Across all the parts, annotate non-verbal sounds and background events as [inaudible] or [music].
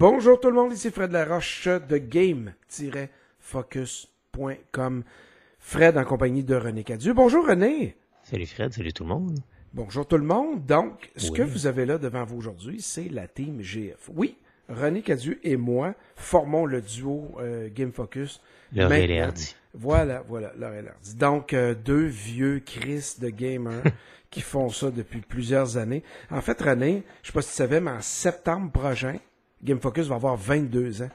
Bonjour tout le monde, ici Fred Laroche de game-focus.com. Fred en compagnie de René Cadieu. Bonjour René. Salut Fred, salut tout le monde. Bonjour tout le monde. Donc, ce Oui. que vous avez là devant vous aujourd'hui, c'est la team GF. Oui, René Cadieu et moi formons le duo euh, Game Focus. Laurel et Hardy. Voilà, voilà, Laurel et Hardy. Donc, euh, deux vieux Chris de gamers [laughs] qui font ça depuis plusieurs années. En fait, René, je sais pas si tu savais, mais en septembre prochain, Game Focus va avoir 22 ans.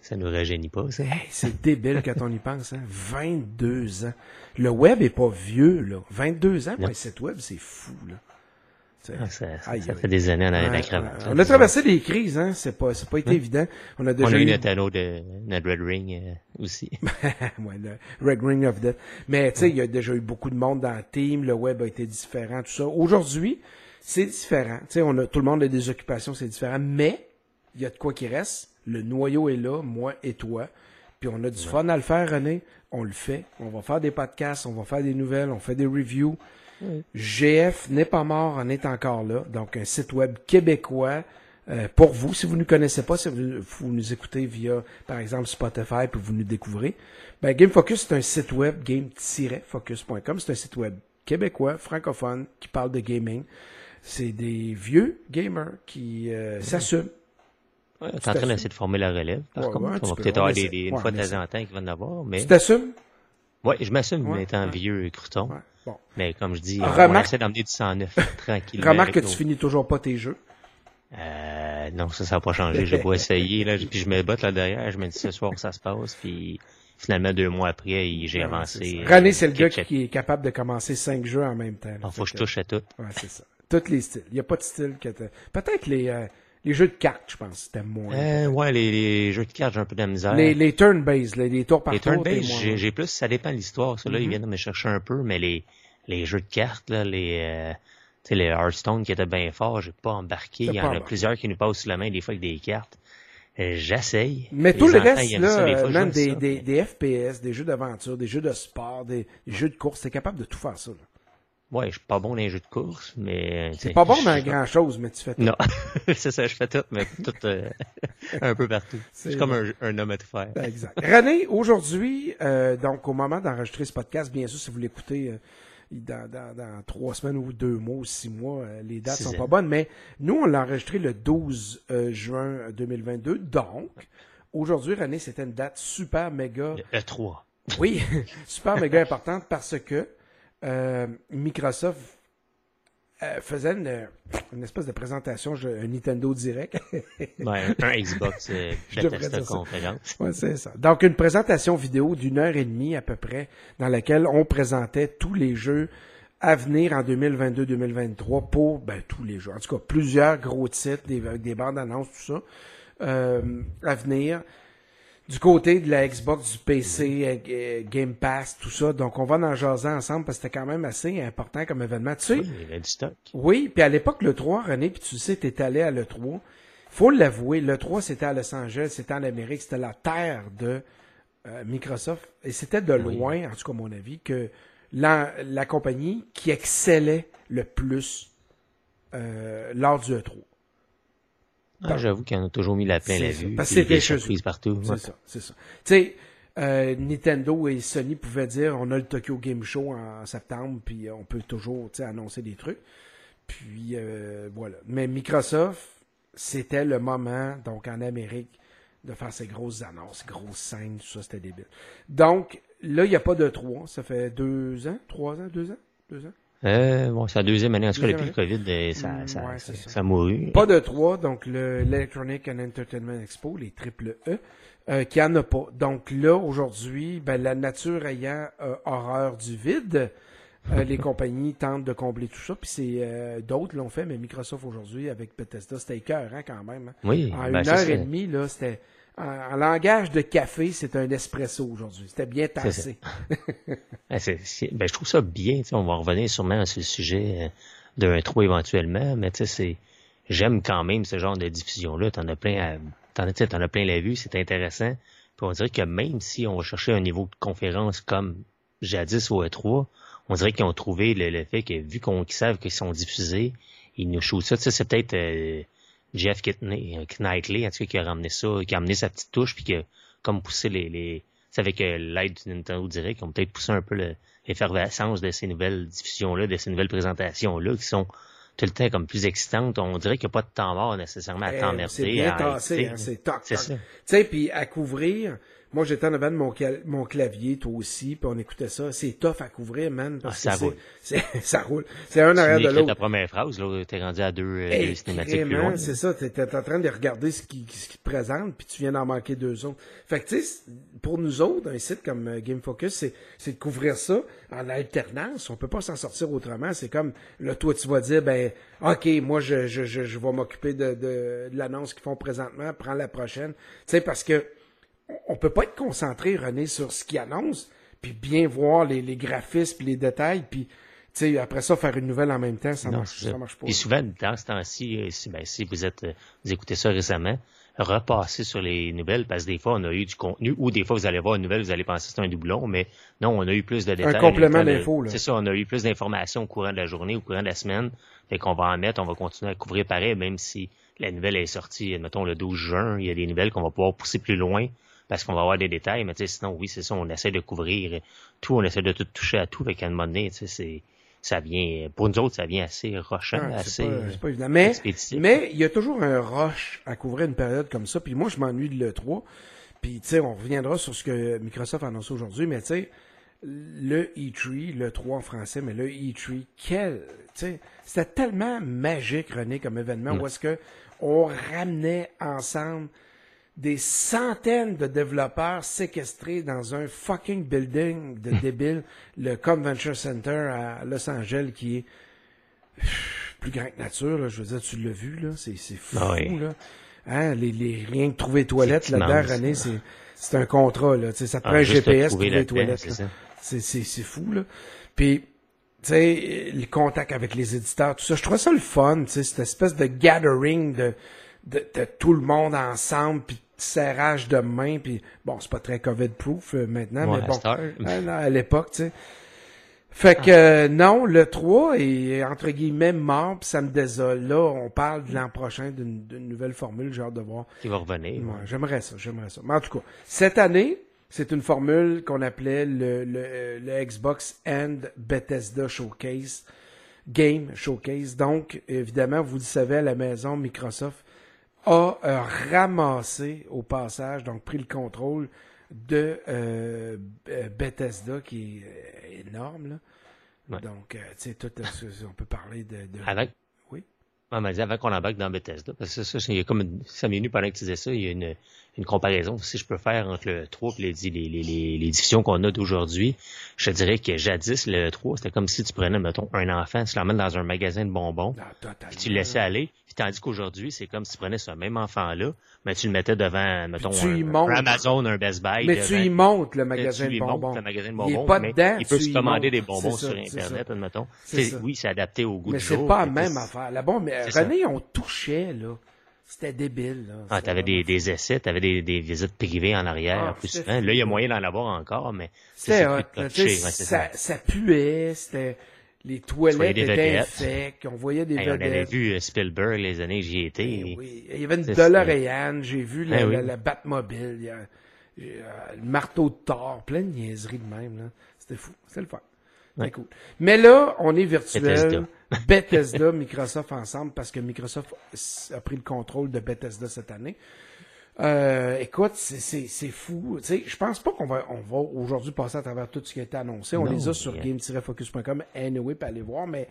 Ça nous rajeunit pas, ça. Hey, c'est débile quand on y pense, hein? 22 ans. Le web est pas vieux, là. 22 ans pour un site web, c'est fou, là. Ah, ça, ça- Aïe, ça aïe. fait des années en arrière la cravate. On a traversé des crises, hein? C'est pas, c'est pas été évident. On a On déjà a eu eu notre anneau de notre Red Ring euh, aussi. [laughs] ouais, le Red Ring of Death. Mais tu sais, il y a déjà eu beaucoup de monde dans le team, le web a été différent, tout ça. Aujourd'hui, c'est différent. Tu sais, on a tout le monde a des occupations, c'est différent, mais il y a de quoi qui reste. Le noyau est là, moi et toi. Puis on a du fun à le faire, René. On le fait. On va faire des podcasts, on va faire des nouvelles, on fait des reviews. GF n'est pas mort, on est encore là. Donc, un site web québécois euh, pour vous. Si vous ne nous connaissez pas, si vous, vous nous écoutez via, par exemple, Spotify, puis vous nous découvrez, ben, Game Focus, c'est un site web, game-focus.com. C'est un site web québécois, francophone, qui parle de gaming. C'est des vieux gamers qui euh, s'assument. Ouais, Tout en train d'essayer de former la relève. Par Ouais, contre, ouais, on va peu. peut-être avoir des, des- une Ouais, fois de temps en temps qui va en avoir, mais Tu t'assumes? ouais, je m'assume étant vieux crouton. Bon. Mais comme je dis, Ah, on, remarque- essaie d'emmener du 109 [laughs] tranquillement. Remarque que tu finis toujours pas tes jeux. Euh, non, ça, ça n'a pas changé. J'ai pas essayé, là. Puis je me botte là derrière. Je me dis ce soir ça se passe. Puis finalement, deux mois après, j'ai Ouais, avancé. ça. René, c'est le euh, gars qui est capable de commencer cinq jeux en même temps. Ah, faut que je touche à tout. Ouais, c'est ça. Tous les styles. Il n'y a pas de style que Peut-être les, euh, les jeux de cartes, je pense, c'était moins. Euh, ouais, les, les jeux de cartes, j'ai un peu de la misère. les, les turn-based, les, les tours par Les tour. turn-based, t'es moins- j'ai j'ai plus, ça dépend de l'histoire. Ceux-là, Mm-hmm. ils viennent me chercher un peu, mais les, les jeux de cartes, là, les, euh, tu sais, les Hearthstone qui étaient bien forts, j'ai pas embarqué. Il y en a plusieurs qui nous passent sous la main des fois avec des cartes. Euh, J'essaye. Mais Les tout le reste, ça, là, des euh, fois, même des, ça, des, mais- des FPS, des jeux d'aventure, des jeux de sport, des, des jeux de course, t'es capable de tout faire ça. là. Ouais, je suis pas bon dans les jeux de course, mais... C'est pas bon dans grand chose, mais tu fais tout. Non, [laughs] c'est ça, je fais tout, mais tout euh, [laughs] un peu partout. C'est C'est comme un, un homme à tout faire. Exact. René, aujourd'hui, euh, donc au moment d'enregistrer ce podcast, bien sûr, si vous l'écoutez euh, dans, dans, dans trois semaines ou deux mois ou six mois, euh, les dates sont pas bonnes, mais nous, on l'a enregistré le 12 euh, juin 2022. Donc, aujourd'hui, René, c'était une date super méga, Le E3. oui, [laughs] super méga importante parce que euh, Microsoft euh, faisait une, une espèce de présentation, je- un Nintendo Direct. [laughs] Un Xbox euh, [laughs] Bethesda conférence. Ouais, c'est ça. Donc, une présentation vidéo d'une heure et demie à peu près, dans laquelle on présentait tous les jeux à venir en 2022-2023 pour ben, tous les jeux. En tout cas, plusieurs gros titres, des, avec des bandes annonces, tout ça, euh, à venir. Du côté de la Xbox, du PC, euh, Game Pass, tout ça. Donc, on va en jaser ensemble parce que c'était quand même assez important comme événement. Tu sais, Oui, il y a du stock. oui, puis à l'époque, le 3, René, puis tu sais, t'es allé à l'E3. Faut l'avouer, le 3, c'était à Los Angeles, c'était en Amérique, c'était la terre de euh, Microsoft. Et c'était de Oui. loin, en tout cas à mon avis, que la, la compagnie qui excellait le plus euh, lors du E3. Ah, J'avoue qu'il en a toujours mis la plein la C'est vue. Parce que chez eux. surprises partout. C'est ouais. ça, c'est ça. Tu sais, euh, Nintendo et Sony pouvaient dire on a le Tokyo Game Show en septembre, puis on peut toujours tu sais, annoncer des trucs. Puis euh, voilà. Mais Microsoft, c'était le moment, donc en Amérique, de faire ces grosses annonces, grosses scènes, tout ça, c'était débile. Donc, là, il n'y a pas de trois. Ça fait deux ans, trois ans, deux ans, deux ans? Euh, bon, c'est la deuxième année. En tout cas, depuis le COVID, euh, ça, Mm, ça, ouais, ça, ça. ça a mouru. Pas de trois, donc le l'Electronic and Entertainment Expo, les triple E, euh, qui en a pas. Donc là, aujourd'hui, ben, la nature ayant euh, horreur du vide, les [laughs] compagnies tentent de combler tout ça. Puis c'est d'autres l'ont fait, mais Microsoft aujourd'hui, avec Bethesda, c'était écœurant quand même. hein. Oui, En ben, une heure et demie, là, c'était. En, en langage de café, c'est un espresso aujourd'hui. C'était bien tassé. [laughs] Ben, je trouve ça bien. On va revenir sûrement sur le sujet euh, d'un trou éventuellement, mais tu sais, c'est j'aime quand même ce genre de diffusion-là. T'en as plein à, t'en as plein la vue, c'est intéressant. Puis on dirait que même si on va chercher un niveau de conférence comme jadis au E3, on dirait qu'ils ont trouvé le, le fait que vu qu'on qu'ils savent qu'ils sont diffusés, ils nous shootent ça. C'est peut-être euh, Jeff Knightley, Knightley, en tout cas, qui a ramené ça, qui a amené sa petite touche, puis qui a comme poussé les, les c'est avec l'aide du Nintendo Direct, qui ont peut-être poussé un peu l'effervescence de ces nouvelles diffusions-là, de ces nouvelles présentations-là, qui sont tout le temps comme plus excitantes. On dirait qu'il n'y a pas de temps mort nécessairement à eh, t'emmerder. C'est bien tassé, hein, c'est toc, Tu sais, puis à couvrir, moi, j'étais en avant de mon, mon clavier, toi aussi, puis on écoutait ça. C'est tough à couvrir, man. Parce ah, ça, que roule. [laughs] ça roule. C'est un arrière de l'autre. ta première phrase, là, t'es rendu à deux, euh, cinématiques plus loin. C'est ça, t'es en train de regarder ce qui, ce qui te présente, puis tu viens d'en manquer deux autres. Fait que, tu sais, pour nous autres, un site comme euh, Game Focus, c'est, c'est de couvrir ça en alternance. On peut pas s'en sortir autrement. C'est comme, là, toi, tu vas dire, ben, OK, moi, je, je, je, je vais m'occuper de, de, de l'annonce qu'ils font présentement, prends la prochaine. Tu sais, parce que on peut pas être concentré, René, sur ce qu'il annonce, puis bien voir les, les graphismes, les détails, puis après ça, faire une nouvelle en même temps, ça, marche, ça marche pas. Puis souvent, dans ce temps-ci, euh, si, ben, si vous êtes, euh, vous écoutez ça récemment, repassez sur les nouvelles, parce que des fois, on a eu du contenu, ou des fois, vous allez voir une nouvelle, vous allez penser que c'est un doublon, mais non, on a eu plus de détails. Un complément d'infos, là. C'est ça, on a eu plus d'informations au courant de la journée, au courant de la semaine, et qu'on va en mettre, on va continuer à couvrir pareil, même si la nouvelle est sortie, mettons, le 12 juin, il y a des nouvelles qu'on va pouvoir pousser plus loin, parce qu'on va avoir des détails, mais sinon, oui, c'est ça, on essaie de couvrir tout, on essaie de tout toucher à tout, avec un moment donné, c'est ça vient, pour nous autres, ça vient assez rochant, assez. Pas, évident. Mais, mais il y a toujours un rush à couvrir une période comme ça. Puis moi, je m'ennuie de l'E3. Puis, tu sais, on reviendra sur ce que Microsoft a annoncé aujourd'hui, mais tu sais, le E3, le 3 en français, mais le E3, quel, tu sais, c'était tellement magique, René, comme événement, mm. où est-ce que on ramenait ensemble des centaines de développeurs séquestrés dans un fucking building de [laughs] débile, le Convention Center à Los Angeles, qui est plus grand que nature, là, je veux dire, tu l'as vu, là, c'est, c'est fou, ah là. Hein, les, les, rien que trouver toilettes là-dedans, René, c'est, c'est un contrat, là, tu sais, ça te ah, prend un GPS pour trouver les toilettes, c'est, c'est, c'est fou, là. Puis, tu sais, les contacts avec les éditeurs, tout ça, je trouve ça le fun, tu sais, cette espèce de gathering de, de, de, tout le monde ensemble, puis serrage de main, puis bon, c'est pas très COVID-proof euh, maintenant, mais bon, à, l'époque, tu sais. Fait que euh, non, le 3 est entre guillemets mort, pis ça me désole. Là, on parle de l'an prochain d'une nouvelle formule, j'ai hâte de voir. Qui va revenir. j'aimerais ça, j'aimerais ça. Mais en tout cas, cette année, c'est une formule qu'on appelait le, le, le Xbox and Bethesda Showcase, Game Showcase. Donc, évidemment, vous le savez à la maison, Microsoft a euh, ramassé au passage, donc pris le contrôle de euh, Bethesda, qui est euh, énorme. Là. Donc, tu sais, tout, on peut parler de... de... Avec, oui? On m'a dit avant qu'on embarque dans Bethesda, parce que ça, il y a comme ça minutes pendant que tu disais ça, il y a une, une comparaison, si je peux faire, entre le 3 et les, les, les, les, diffusions qu'on a d'aujourd'hui. Je dirais que jadis, le 3, c'était comme si tu prenais, mettons, un enfant, tu l'emmènes dans un magasin de bonbons, ah, puis tu le laissais aller, tandis qu'aujourd'hui, c'est comme si tu prenais ce même enfant-là, mais tu le mettais devant, mettons, un, Amazon, un Best Buy. Mais tu y montes le magasin de bonbons. le magasin de bonbons. Il est pas dedans. Il peut se commander des bonbons sur Internet, admettons. Oui, c'est adapté au goût mais du jour. Mais c'est pas la même affaire. La bombe, René, on touchait, là. C'était débile. Là. Ah, t'avais des, des essais, t'avais des, des visites privées en arrière. Ah, plus souvent. Là, il y a moyen d'en avoir encore, mais c'était ça, ça puait, c'était les toilettes étaient infectes, on voyait des hey, vedettes. On avait vu euh, Spielberg les années j'y étais. Eh oui. Il y avait une DeLorean, j'ai vu la, la, Batmobile, il y a, le marteau de Thor, plein de niaiseries de même. C'était fou, c'était le fun. Ouais. Cool. Mais là, on est virtuel. Bethesda, [laughs] Microsoft ensemble, parce que Microsoft a pris le contrôle de Bethesda cette année. Euh, écoute, c'est fou. Tu sais, je pense pas qu'on va, on va aujourd'hui passer à travers tout ce qui a été annoncé. On les a sur game-focus.com, anyway, pour aller voir, mais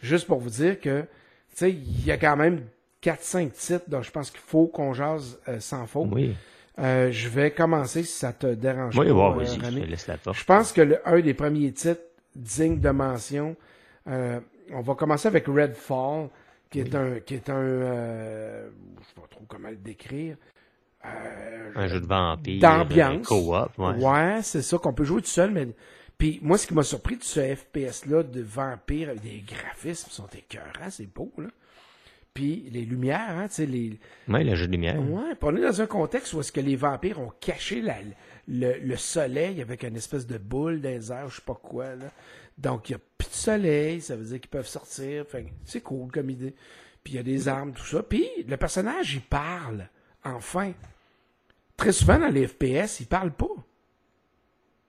juste pour vous dire que, tu sais, il y a quand même 4-5 titres dont je pense qu'il faut qu'on jase euh, sans faute. Oui. Euh, je vais commencer si ça te dérange oui, pas. Oui, je laisse la Je pense que le, un des premiers titres dignes de mention, on va commencer avec Redfall, qui est un, qui est un, je sais pas trop comment le décrire. Euh, un jeu de vampire. D'ambiance. Co-op, ouais. Ouais, c'est ça qu'on peut jouer tout seul, mais. Puis moi, ce qui m'a surpris de ce FPS-là de vampire avec des graphismes sont écœurants, c'est beau, là. Puis les lumières, hein, tu sais, les. Ouais, le jeu de lumière. Ouais, on est dans un contexte où est-ce que les vampires ont caché la, le, le, soleil avec une espèce de boule dans les airs, je sais pas quoi, là. Donc, il n'y a plus de soleil, ça veut dire qu'ils peuvent sortir. C'est cool comme idée. puis il y a des armes, tout ça. Puis le personnage, il parle, enfin. Très souvent, dans les FPS, il parle pas.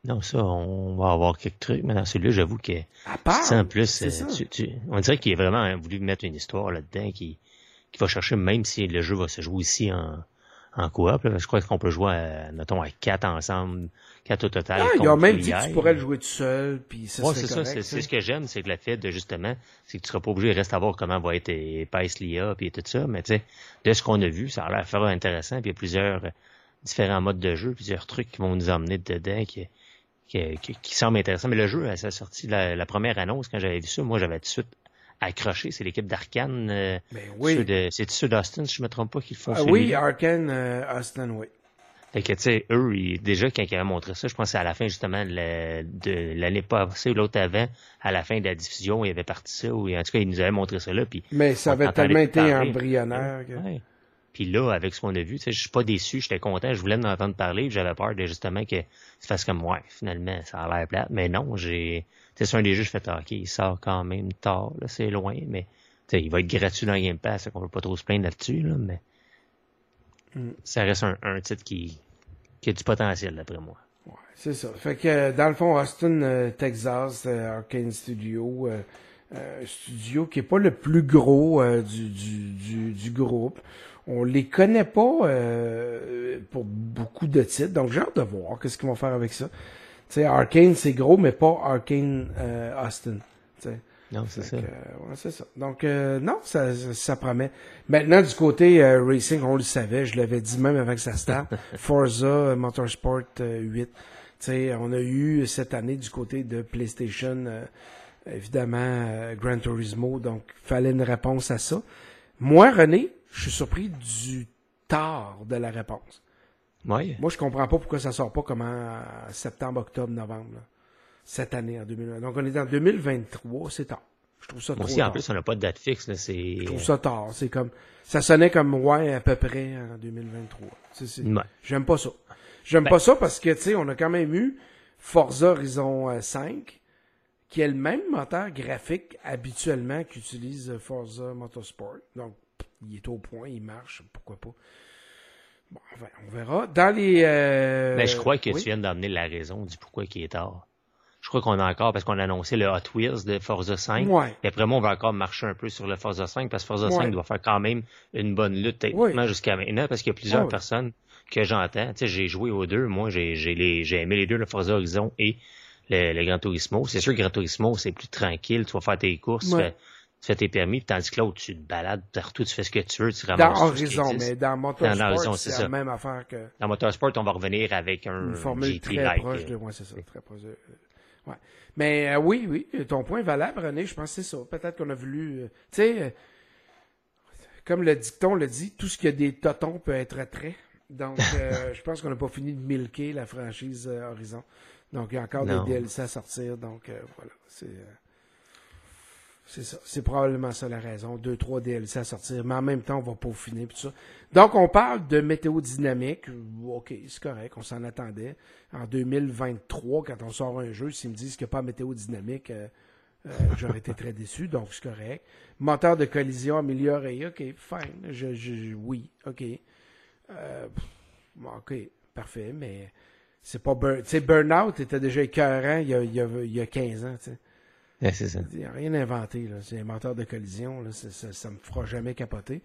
Non, ça, on va avoir quelques trucs, mais dans celui-là, j'avoue que À part, en plus, ça. euh, tu- tu- on dirait qu'il a vraiment voulu mettre une histoire là-dedans qui, qui va chercher, même si le jeu va se jouer ici en, en coop. là, je crois qu'on peut jouer, à, mettons, à quatre ensemble, quatre au total. Ah, ils ont contre même dit que tu pourrais le jouer tout seul, puis ça Ouais, c'est ça. C'est ce que j'aime, c'est que le fait de justement, c'est que tu seras pas obligé de rester à voir comment va être épaisse l'IA puis tout ça, mais tu sais, de ce qu'on a vu, ça a l'air faire intéressant, puis il y a plusieurs euh, différents modes de jeu, plusieurs trucs qui vont nous emmener dedans qui, qui, qui, qui semblent intéressants. Mais le jeu, à sa sortie, la, la première annonce, quand j'avais vu ça, moi j'avais tout de suite accroché. C'est l'équipe d'Arkane. euh, Ben oui. C'est ceux d'Austin, si je me trompe pas, qui le font Ah oui. Arkane euh, Austin, oui. Fait que, tu sais, eux, ils- déjà, quand ils avaient montré ça, je pense que c'est à la fin, justement, de l'année passée ou l'autre avant, à la fin de la diffusion, il y avait parti ça, ou en tout cas, ils nous avaient montré ça là, puis... Mais ça avait tellement été parler. embryonnaire. que- Ouais. Puis là, avec ce qu'on a vu, je suis pas déçu, j'étais content, je voulais en entendre parler, j'avais peur de justement que ça fasse comme, ouais, finalement, ça a l'air plate. Mais non, j'ai... C'est un des jeux, je fais, ah, ok, il sort quand même tard, là, c'est loin, mais... il va être gratuit dans Game Pass, qu'on peut pas trop se plaindre là-dessus, là, mais... Mm. Ça reste un, un titre qui, qui a du potentiel, d'après moi. Ouais, c'est ça. Fait que, euh, dans le fond, Austin, euh, Texas, euh, Arcane Studio, euh, euh, studio qui est pas le plus gros euh, du, du, du, du groupe. On les connaît pas euh, pour beaucoup de titres, donc j'ai hâte de voir qu'est-ce qu'ils vont faire avec ça. Tu sais, Arcane, c'est gros, mais pas Arcane euh, Austin. Non, c'est ça. euh, ouais, c'est ça. Donc, euh, non, ça, ça, ça promet. Maintenant, du côté euh, racing, on le savait, je l'avais dit même avant que ça starte. [laughs] Forza Motorsport euh, 8. Tu sais, on a eu cette année du côté de PlayStation, euh, évidemment, Gran Turismo. Donc, fallait une réponse à ça. Moi, René, je suis surpris du tard de la réponse. Ouais. Moi, je comprends pas pourquoi ça sort pas comme en septembre, octobre, novembre. là. Cette année, en 2020. Donc, on est en 2023, c'est tard. Je trouve ça Moi trop aussi, en plus, on n'a pas de date fixe, là, c'est... Je trouve ça tard. C'est comme, ça sonnait comme ouais à peu près en 2023. C'est- c'est- Ouais. J'aime pas ça. J'aime Ben- pas ça parce que tu sais, on a quand même eu Forza Horizon euh, 5, qui est le même moteur graphique habituellement qu'utilise euh, Forza Motorsport. Donc, il est au point, il marche, pourquoi pas. Bon, enfin, on verra. Dans les. euh, Mais Ben, je crois que oui. tu viens d'amener la raison du pourquoi il est tard. Je crois qu'on a encore, parce qu'on a annoncé le Hot Wheels de Forza 5. Ouais. Et après moi, on va encore marcher un peu sur le Forza 5, parce que Forza Ouais. 5 doit faire quand même une bonne lutte, techniquement, Ouais. jusqu'à maintenant, parce qu'il y a plusieurs personnes que j'entends. Tu sais, j'ai joué aux deux. Moi, j'ai, j'ai les, j'ai aimé les deux, le Forza Horizon et le, le Gran Turismo. C'est sûr que Gran Turismo, c'est plus tranquille. Tu vas faire tes courses, tu, fais, tu fais tes permis, tandis que l'autre, tu te balades partout, tu fais ce que tu veux, tu Dans ramasses qui Horizon, mais dans Motorsport, c'est la ça. même affaire que. Dans Motorsport, on va revenir avec un Une formule GT très like. proche de ouais, c'est ça, très proche de- ouais. Mais euh, oui, oui, ton point est valable, René, je pense que c'est ça. Peut-être qu'on a voulu. euh, tu sais, euh, comme le dicton le dit, tout ce qui a des totons peut être attrait. Donc, [laughs] je pense qu'on n'a pas fini de milquer la franchise Horizon. Donc, il y a encore Non. des DLC à sortir. Donc, voilà. C'est. C'est probablement ça la raison. Deux, trois DLC à sortir. Mais en même temps, on va peaufiner tout ça. Donc, on parle de météo dynamique. OK, c'est correct. On s'en attendait. En 2023, quand on sort un jeu, s'ils me disent qu'il n'y a pas météo dynamique, euh, euh, j'aurais été très déçu. Donc, c'est correct. Moteur de collision amélioré. OK, fine. Je, oui, OK. Euh, OK, parfait. Mais c'est pas... Burn... Tu sais, Burnout était déjà écœurant il y a, il y a, il y a 15 ans. Ouais, c'est ça. Il n'y a rien inventé, là. C'est un moteur de collision, là. Ça, ça, me fera jamais capoter.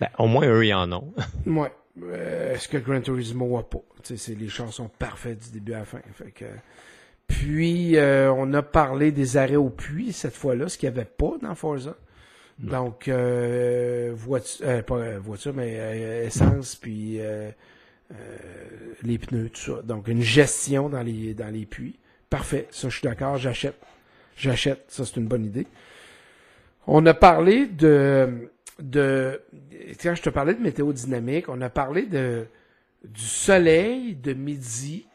Ben, au moins, eux, ils en ont. [laughs] Ouais. Euh, Est-ce que Gran Turismo a pas? C'est les chansons parfaites du début à la fin. Fait que... Puis, euh, on a parlé des arrêts au puits cette fois-là, ce qu'il n'y avait pas dans Forza. Donc, euh, voiture, euh, pas voiture, mais essence, puis les pneus, tout ça. Donc, une gestion dans les, dans les puits. Parfait. Ça, je suis d'accord. J'achète. J'achète. Ça, c'est une bonne idée. On a parlé de, de, quand je te parlais de météo dynamique, on a parlé de, du soleil de midi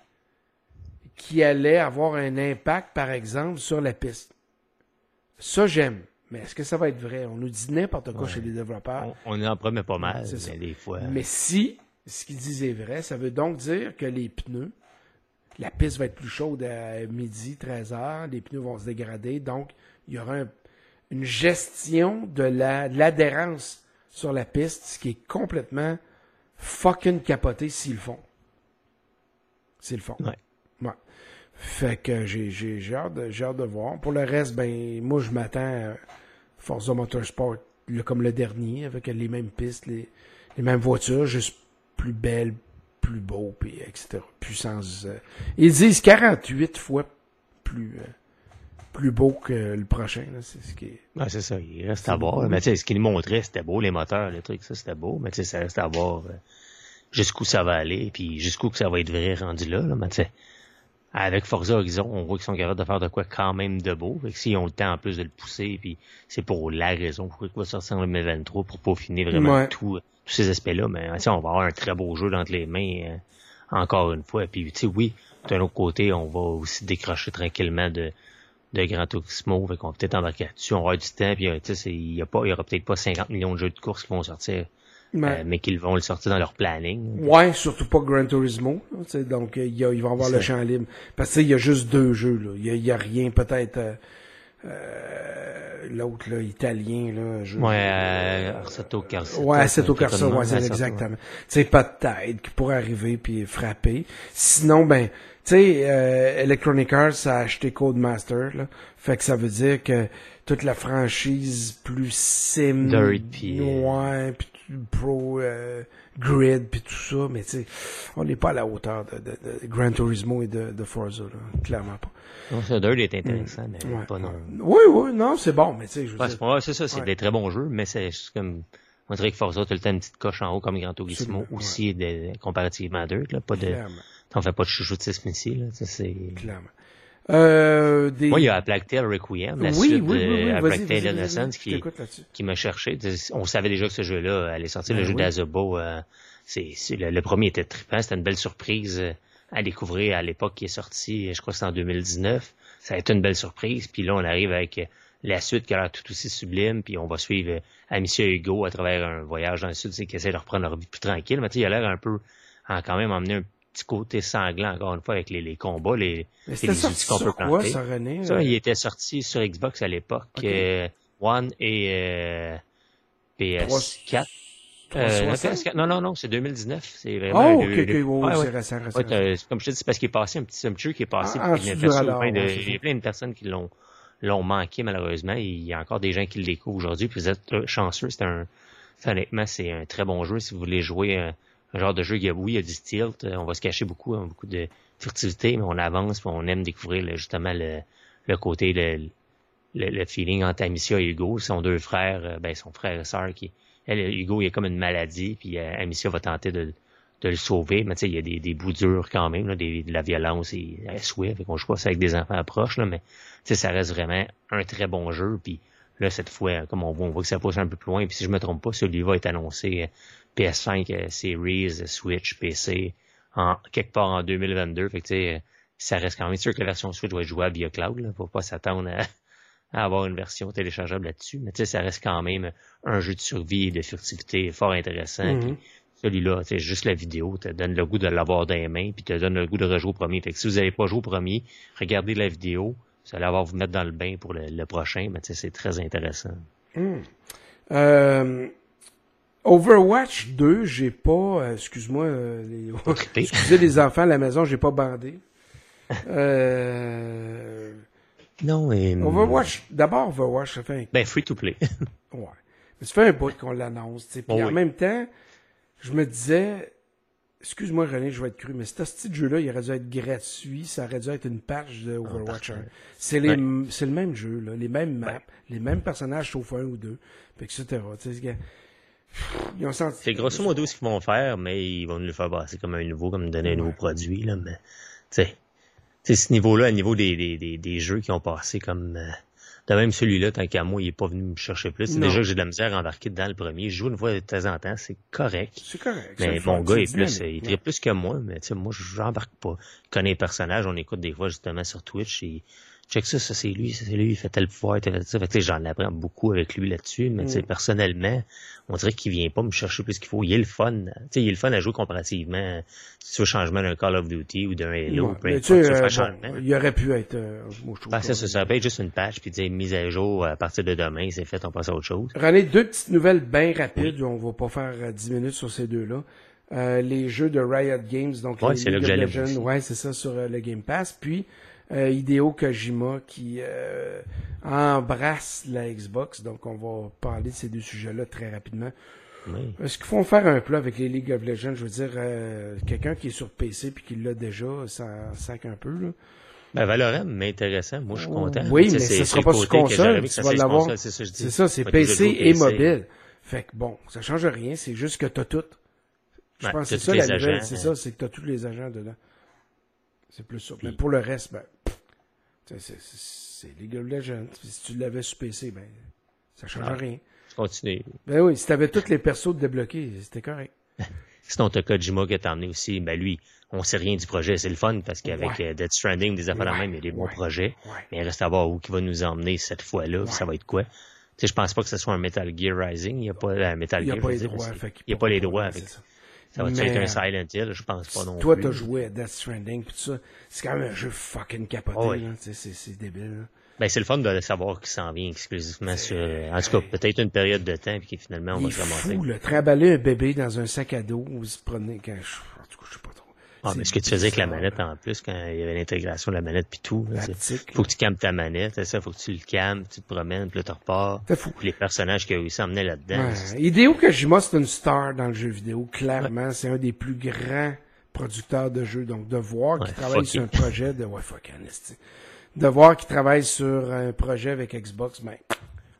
qui allait avoir un impact, par exemple, sur la piste. Ça, j'aime. Mais est-ce que ça va être vrai? On nous dit n'importe quoi Ouais. chez les développeurs. On, on en promet pas mal, mais des fois. Mais si ce qu'ils disent est vrai, ça veut donc dire que les pneus, la piste va être plus chaude à midi, 13 heures, les pneus vont se dégrader, donc il y aura un- une gestion de la de l'adhérence sur la piste, ce qui est complètement fucking capoté s'ils le font. S'ils le font. Ouais. Ouais. Fait que j'ai, j'ai, j'ai, hâte hâte de voir. Pour le reste, ben, moi, je m'attends à Forza Motorsport le- comme le dernier, avec les mêmes pistes, les, les mêmes voitures, juste plus belles, plus beau, puis etc. Puissance. euh, ils disent 48 fois plus, euh, plus beau que le prochain. C'est ce qui est... Ouais, c'est ça, il reste à voir. Mais tu sais, ce qu'il nous montrait, c'était beau, les moteurs, les trucs, ça, c'était beau. Mais tu sais, ça reste à voir euh, jusqu'où ça va aller, puis jusqu'où que ça va être vrai rendu là. là. Mais tu sais, avec Forza Horizon, on voit qu'ils sont capables de faire de quoi quand même de beau. Fait que s'ils ont le temps en plus de le pousser, puis c'est pour la raison pour laquelle va sortir en 2023, pour peaufiner vraiment Ouais. tout, tous ces aspects-là. Mais on va avoir un très beau jeu entre les mains, euh, encore une fois. Puis tu sais, oui, d'un autre côté, on va aussi décrocher tranquillement de de Gran Turismo, fait qu'on va peut-être embarquer là-dessus, on avoir du temps, puis euh, tu sais, c'est- il y a pas, il y aura peut-être pas 50 millions de jeux de course qui vont sortir, Mais- euh, mais qu'ils vont le sortir dans leur planning. Ouais, surtout pas Gran Turismo. là, donc, euh, il y a, ils vont avoir le champ libre. Parce que il y a juste deux jeux. Il y a, il y a rien, peut-être... euh, euh, L'autre, là, italien, là... Je, Ouais, euh, Arsato Carsa. Ouais, chose de ouais, c'est exactement. Tu sais, pas de tête qui pourrait arriver puis frapper. Sinon, ben, tu sais, euh, Electronic Arts a acheté Codemaster, là. Fait que ça veut dire que toute la franchise plus sim... Dirt, puis, Ouais, puis pro euh, grid puis tout ça, mais tu sais, on n'est pas à la hauteur de, de, de Gran Turismo et de, de Forza, là. Clairement pas. Non, ça, Dirt est intéressant, mais Ouais. pas non. Oui, oui, non, c'est bon, mais tu sais, je veux Ouais, dire... c'est ça, c'est Ouais. des très bons jeux, mais c'est comme, on dirait que Forza, t'as le temps une petite coche en haut comme Gran Turismo aussi, de, comparativement à Dirt, là, pas de, t'en fais pas de chouchoutisme ici, là, c'est... clairement. Euh, des... Moi, il y a Tale Requiem, la oui, suite oui, oui, de Innocence, qui, qui m'a cherché. On savait déjà que ce jeu-là allait sortir. Ben le jeu d'Azobo, euh, c'est, c'est- le, le premier était trippant. C'était une belle surprise euh, à découvrir à l'époque qui est sorti. Je crois que c'était en 2019. Ça a été une belle surprise. Puis là, on arrive avec euh, la suite qui a l'air tout aussi sublime. Puis on va suivre Amicia Hugo à travers un voyage dans le sud, c'est qui essaient de reprendre leur vie plus tranquille. Mais tu sais, il a l'air un peu, en quand même emmener un petit côté sanglant encore une fois avec les, les combats, les, Mais les c'était outils qu'on peut quoi, planter. ça, René? Ça, euh? il était sorti sur Xbox à l'époque. Euh, One et euh, PS4. Euh, non, 360? PS4. non, non, non, c'est 2019. C'est vraiment. Oh, le- ok, ok, le- ouais, c'est récent, récent. Ouais, comme je te dis, c'est parce qu'il est passé un petit, un petit jeu qui est passé. Ah, il y a plein de- ouais, plein personnes qui l'ont l'ont manqué malheureusement. Il y a encore des gens qui le découvrent aujourd'hui. Puis vous êtes chanceux. C'est un, honnêtement, c'est un très bon jeu si vous voulez jouer un, genre de jeu. Il a, oui, il y a du tilt. euh, On va se cacher beaucoup, hein, beaucoup de furtivité, mais on avance. Puis on aime découvrir le- justement le, côté, le, le, feeling entre Amicia et Hugo. Ils sont deux frères, euh, ben, son frère et sœur qui, elle, Hugo, il a comme une maladie, puis euh, Amicia va tenter de, le sauver, mais tu sais, il y a des, des bouts durs quand même, là, de la violence et à souhait, fait qu'on joue pas ça avec des enfants proches, là, mais tu sais, ça reste vraiment un très bon jeu, puis là, cette fois, comme on voit, on voit que ça pousse un peu plus loin, puis si je me trompe pas, celui-là est annoncé PS5, euh, Series, euh, Switch, PC, en quelque part en 2022, fait que tu sais, euh, ça reste quand même sûr que la version Switch va être jouable via cloud, là, faut pas s'attendre à, à avoir une version téléchargeable là-dessus. Mais tu sais, ça reste quand même un jeu de survie et de furtivité fort intéressant. Mhm. Puis celui-là, tu sais, juste la vidéo te donne le goût de l'avoir dans les mains, puis te donne le goût de rejouer au premier. Fait que si vous n'avez pas joué au premier, regardez la vidéo, ça va vous mettre dans le bain pour le, le prochain, mais tu sais, c'est très intéressant. Hmm. Euh, Overwatch 2, j'ai pas, euh, excuse-moi, euh, les, [laughs] excusez les enfants à la maison, j'ai pas bandé. Euh, Non, et... Overwatch, d'abord Overwatch, ça fait un, Ben, free to play. [laughs] ouais. Mais ça fait un bout qu'on l'annonce, tu. Puis Oh en oui. même temps, je me disais, excuse-moi René, je vais être cru, mais ce petit jeu-là, il aurait dû être gratuit, ça aurait dû être une patch de Overwatch 1. C'est les, c'est le même jeu, là, les mêmes maps, les mêmes personnages sauf un ou deux, etc. Tu sais, gars, ils ont senti. C'est grosso modo ce qu'ils vont faire, mais ils vont nous le faire passer comme un nouveau, comme donner un nouveau produit, là, mais, tu sais, ce niveau-là, au niveau des, des, des, des jeux qui ont passé comme, euh, de même celui-là, tant qu'à moi, il est pas venu me chercher plus. C'est déjà que j'ai de la misère à embarquer dans le premier. Je joue une fois de temps en temps, c'est correct. C'est correct. Mais mon gars est plus, il tripe plus que moi, mais tu sais, moi, j'embarque pas. Il connaît les personnages, on écoute des fois justement sur Twitch, et check ça, ça c'est lui, ça c'est lui, il fait tel pouvoir, tel ça. Fait que j'en apprends beaucoup avec lui là-dessus, mais mm. personnellement, on dirait qu'il vient pas me chercher plus qu'il faut. Il est le fun. sais il est le fun à jouer comparativement. Si tu veux changement d'un Call of Duty ou d'un Halo, ouais, tu euh, il aurait pu être euh, ben, ça, ça, ça peut être juste une patch puis dire mise à jour à partir de demain, c'est fait, on passe à autre chose. René, deux petites nouvelles bien rapides, on va pas faire 10 euh, minutes sur ces deux-là. Euh, les jeux de Riot Games, donc ouais, c'est là que ouais, c'est ça sur le Game Pass. Puis euh, Hideo Kojima qui euh, embrasse la Xbox. Donc, on va parler de ces deux sujets-là très rapidement. Est-ce qu'il faut faire un plat avec les League of Legends? Je veux dire, euh, quelqu'un qui est sur PC puis qui l'a déjà, ça sac un peu. Là. Ben, Valorant m'intéressant. Moi, je suis content. Oui, mais ce sera pas sur console. Tu vas l'avoir. C'est ça, c'est PC et mobile. Fait que bon, ça change rien. C'est juste que t'as tout. Je pense que c'est ça la nouvelle. C'est ça, c'est que t'as tous les agents dedans. C'est plus ça. Mais pour le reste, ben, c'est League of Legends. Si tu l'avais sur PC, ben, ça change rien. Continue. Ben oui, si t'avais toutes les persos débloqués, c'était correct. [laughs] Sinon, t'as Kojima qui est emmené aussi, ben lui, on sait rien du projet. C'est le fun parce qu'avec euh, Dead Stranding, des affaires ouais. même, il y a des bons projets. Mais il reste à voir où il va nous emmener cette fois-là. Ça va être quoi? Tu sais, je pense pas que ce soit un Metal Gear Rising. Il n'y a pas un Metal Gear. Il n'y a pas les droits. Avec... Ça va être un Silent Hill, je pense pas non toi, plus. Toi, t'as joué à Death Stranding pis tout ça. C'est quand même un jeu fucking capoté, oh, C'est débile, Ben, c'est le fun de savoir qu'il s'en vient exclusivement sur, en tout cas, peut-être une période de temps puis que finalement on va se ramasser. fou, le Trimballer un bébé dans un sac à dos, vous prenez quand je, en tout cas, je sais pas trop. Ah, mais ce que tu faisais avec la manette en plus, quand il y avait l'intégration de la manette puis tout, faut que tu calmes ta manette, c'est ça, faut que tu le calmes, tu te promènes, puis là tu repars. C'est fou. les personnages réussi à emmener là-dedans. Ouais. Hideo Kojima, c'est une star dans le jeu vidéo, clairement. C'est un des plus grands producteurs de jeux. Donc, de voir qu'il travaille sur un projet de, ouais, fuck, De voir qu'il travaille sur un projet avec Xbox, ben,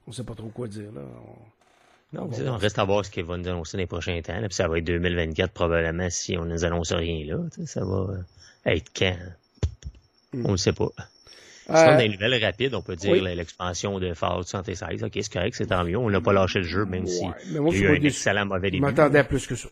on sait pas trop quoi dire, là. Non, on reste à voir ce qu'il va nous annoncer dans les prochains temps. puis ça va être 2024 probablement si on ne nous annonce rien là. Ça va euh, être quand? Hmm. On ne sait pas. Euh, dans les nouvelles rapides, on peut dire l'expansion de Fallout 76. Ok, c'est correct, c'est tant mieux. On n'a pas lâché le jeu, même si il y a eu un excellent mauvais début. Je m'attendais à plus que ça.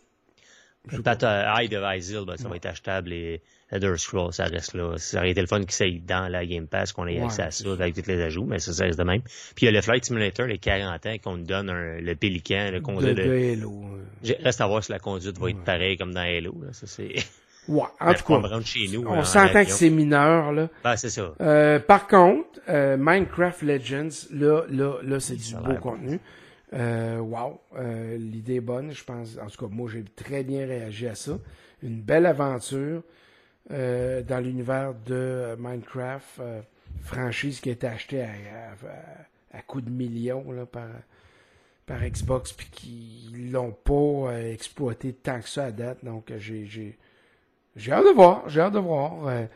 Peut-être euh, Eye of Isil, ben, ça va être achetable et Elder Scrolls, ça reste là. Ça aurait été le fun qu'il soit dans la Game Pass, qu'on ait accès à ça avec tous les ajouts, mais ça, ça reste de même. Puis il y a le Flight Simulator, les 40 ans, qu'on nous donne un, le Pélican, le conduite de, de, Halo. Reste à voir si la conduite va être pareille comme dans Halo. Là. Ça, c'est... Ouais, en [laughs] tout cas, on, s'entend que c'est mineur, là. Ben, c'est ça. Euh, par contre, euh, Minecraft Legends, là, là, là, c'est du beau contenu. Euh, wow, euh, l'idée est bonne, je pense. En tout cas, moi, j'ai très bien réagi à ça. Une belle aventure. Euh, dans l'univers de Minecraft, franchise qui a été achetée à, à, de millions par, Xbox, puis qui l'ont pas exploité tant que ça à date. Donc, j'ai hâte de voir, j'ai hâte de voir.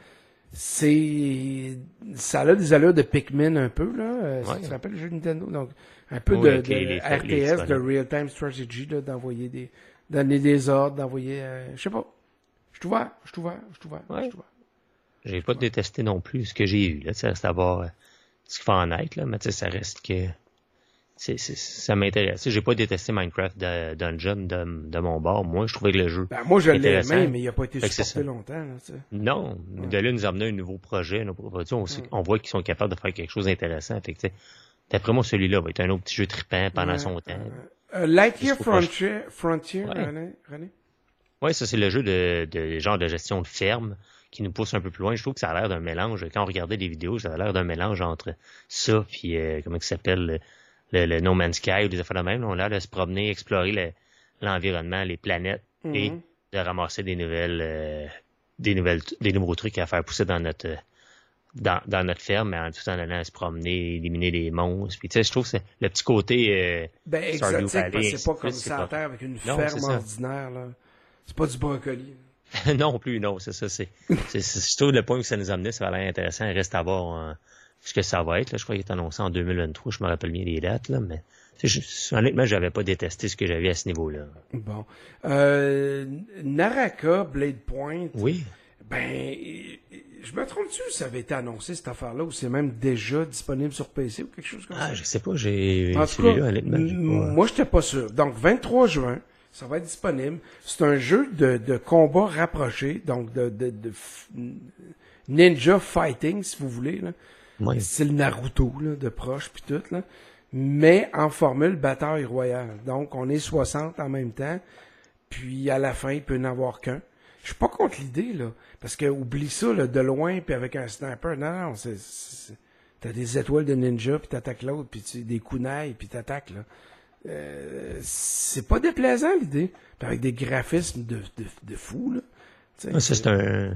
C'est, ça a des allures de Pikmin un peu, là. Ça te rappelle le jeu Nintendo? Donc, un peu de, RTS, de Real Time Strategy, d'envoyer des, donner des ordres, d'envoyer, je sais pas. Je te vois, je vois, je te vois, je vois. J'ai pas détesté non plus ce que j'ai eu, là. Ça reste à voir euh, ce qu'il faut en être, là. Mais tu sais, ça reste que. Ça m'intéresse. J'ai pas détesté Minecraft de, Dungeon de, de, mon bord. Moi, je trouvais que le jeu. Ben, moi, je l'aimais, mais il a pas été supporté longtemps. Là, non, de là, nous amener un nouveau projet, on, on voit qu'ils sont capables de faire quelque chose d'intéressant. Fait d'après moi, celui-là va être un autre petit jeu trippant pendant son temps. Euh, Lightyear Frontier, Frontier René? René? Oui, ça c'est le jeu de, de genre de gestion de ferme qui nous pousse un peu plus loin. Je trouve que ça a l'air d'un mélange. Quand on regardait des vidéos, ça a l'air d'un mélange entre ça puis euh, comment ça s'appelle le, No Man's Sky ou des affaires de même. On a l'air de se promener, explorer l'environnement, les planètes et mhm. de ramasser des nouvelles euh, des nouvelles des nouveaux trucs à faire pousser dans notre dans, dans notre ferme, mais en tout temps allant à se promener, éliminer des monstres. Puis tu sais, je trouve que le petit côté euh, ben, exotique, c'est pas comme ça terre avec une ferme ordinaire là. C'est pas du brocoli. [laughs] non plus, non, c'est ça. C'est, c'est, c'est le point où ça nous a amené, ça va l'air intéressant. Il reste à voir euh, ce que ça va être. Là. Je crois qu'il est annoncé en 2023, je me rappelle bien les dates, là, mais je, honnêtement, j'avais pas détesté ce que j'avais à ce niveau-là. Bon. Euh, Naraka, Blade Point. Oui. Ben, je me trompe-tu ça avait été annoncé, cette affaire-là, ou c'est même déjà disponible sur PC ou quelque chose comme ah, ça? Ah, je sais pas, j'ai celui-là, Moi, j'étais pas sûr. Donc, 23 juin, ça va être disponible. C'est un jeu de, de combat rapproché, donc de, de, de, ninja fighting, si vous voulez. Là. Ouais. style Naruto, là, de proche, puis tout, là. Mais en formule bataille royale. Donc, on est 60 en même temps, puis à la fin, il peut n'en avoir qu'un. Je suis pas contre l'idée, là. Parce que, oublie ça, là, de loin, puis avec un sniper. Non, non, c'est... c'est- T'as des étoiles de ninja, puis t'attaques l'autre, puis tu, des kunai, puis t'attaques, là. Euh, c'est pas déplaisant, l'idée. Avec des graphismes de, de, de fou, là. Ah, Ça, c'est un,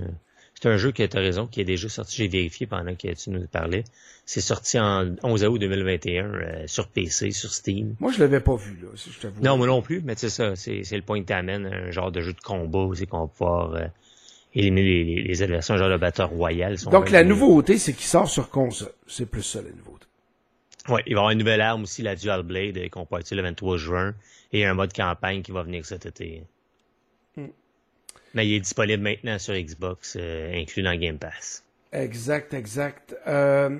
c'est un jeu qui, tu raison, qui est déjà sorti. J'ai vérifié pendant que tu nous parlais. C'est sorti en 11 août 2021 euh, sur PC, sur Steam. Moi, je l'avais pas vu, là, si je t'avoue. Non, moi non plus, mais c'est ça, c'est c'est le point que t'amènes, un genre de jeu de combat, c'est qu'on va pouvoir euh, éliminer les, les, adversaires, un genre de batteur royal. si Donc, la nouveauté, c'est qu'il sort sur console. C'est plus ça, la nouveauté. Ouais, il va y avoir une nouvelle arme aussi, la Dual Blade, euh, qu'on peut utiliser le 23 juin, et un mode campagne qui va venir cet été. Hmm. Mais il est disponible maintenant sur Xbox, euh, inclus dans Game Pass. Exact, exact. Euh,